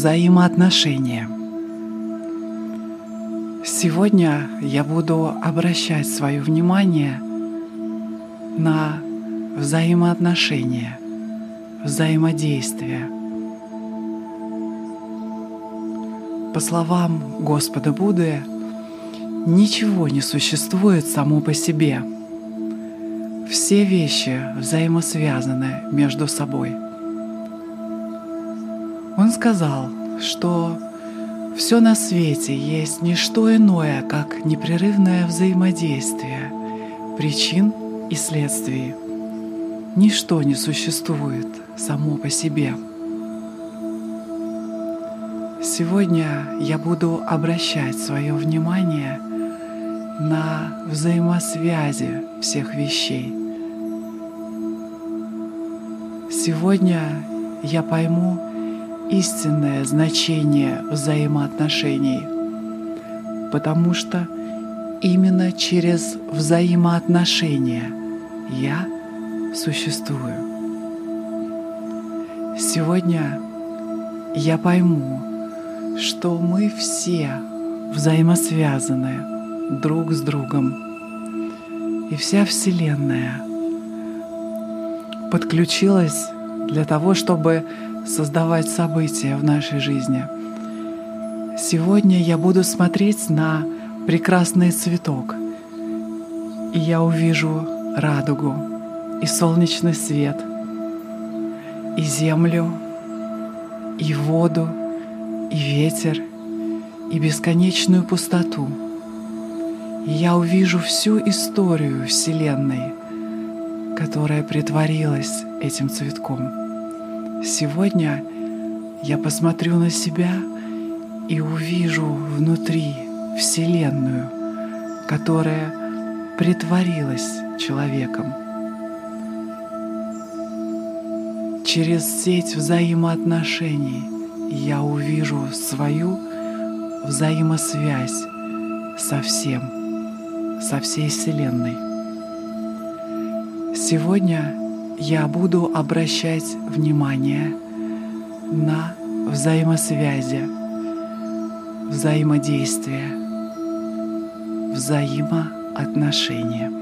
Взаимоотношения. Сегодня я буду обращать свое внимание на взаимоотношения, взаимодействие. По словам Господа Будды, ничего не существует само по себе. Все вещи взаимосвязаны между собой. Он сказал, что все на свете есть не что иное, как непрерывное взаимодействие причин и следствий. Ничто не существует само по себе. Сегодня я буду обращать свое внимание на взаимосвязи всех вещей. Сегодня я пойму истинное значение взаимоотношений, потому что именно через взаимоотношения я существую. Сегодня я пойму, что мы все взаимосвязаны друг с другом. И вся Вселенная подключилась для того, чтобы создавать события в нашей жизни. Сегодня я буду смотреть на прекрасный цветок, и я увижу радугу и солнечный свет, и землю, и воду, и ветер, и бесконечную пустоту. И я увижу всю историю Вселенной, которая притворилась этим цветком. Сегодня я посмотрю на себя и увижу внутри Вселенную, которая притворилась человеком. Через сеть взаимоотношений я увижу свою взаимосвязь со всем, со всей Вселенной. Сегодня я буду обращать внимание на взаимосвязи, взаимодействие, взаимоотношения.